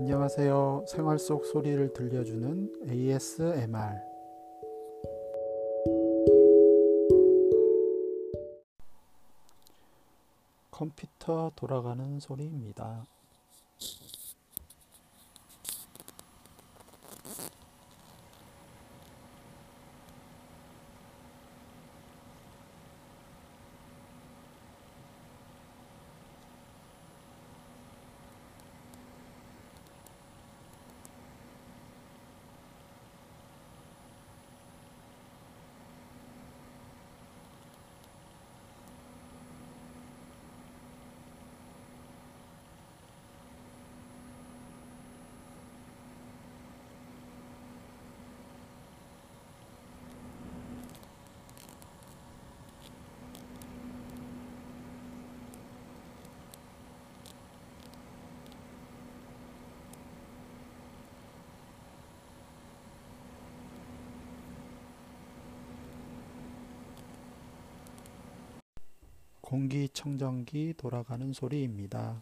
안녕하세요. 생활 속 소리를 들려주는 ASMR. 컴퓨터 돌아가는 소리입니다. 공기청정기 돌아가는 소리입니다.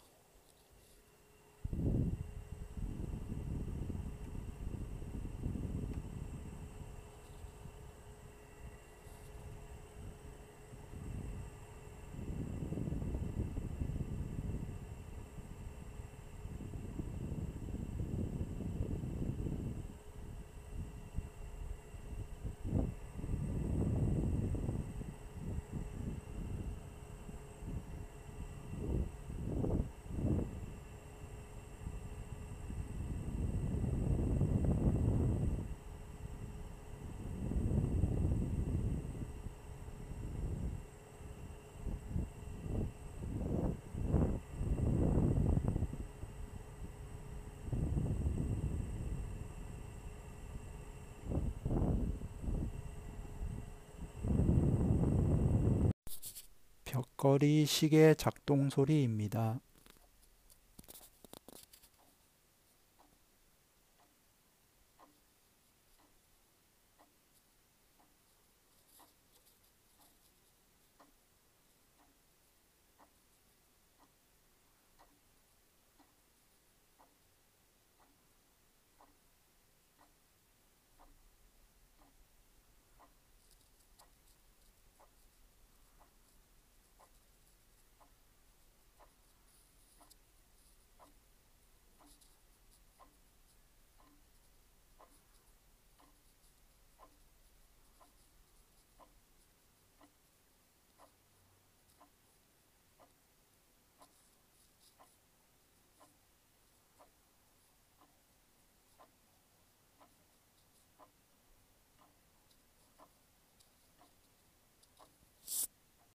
벽걸이 시계 작동 소리입니다.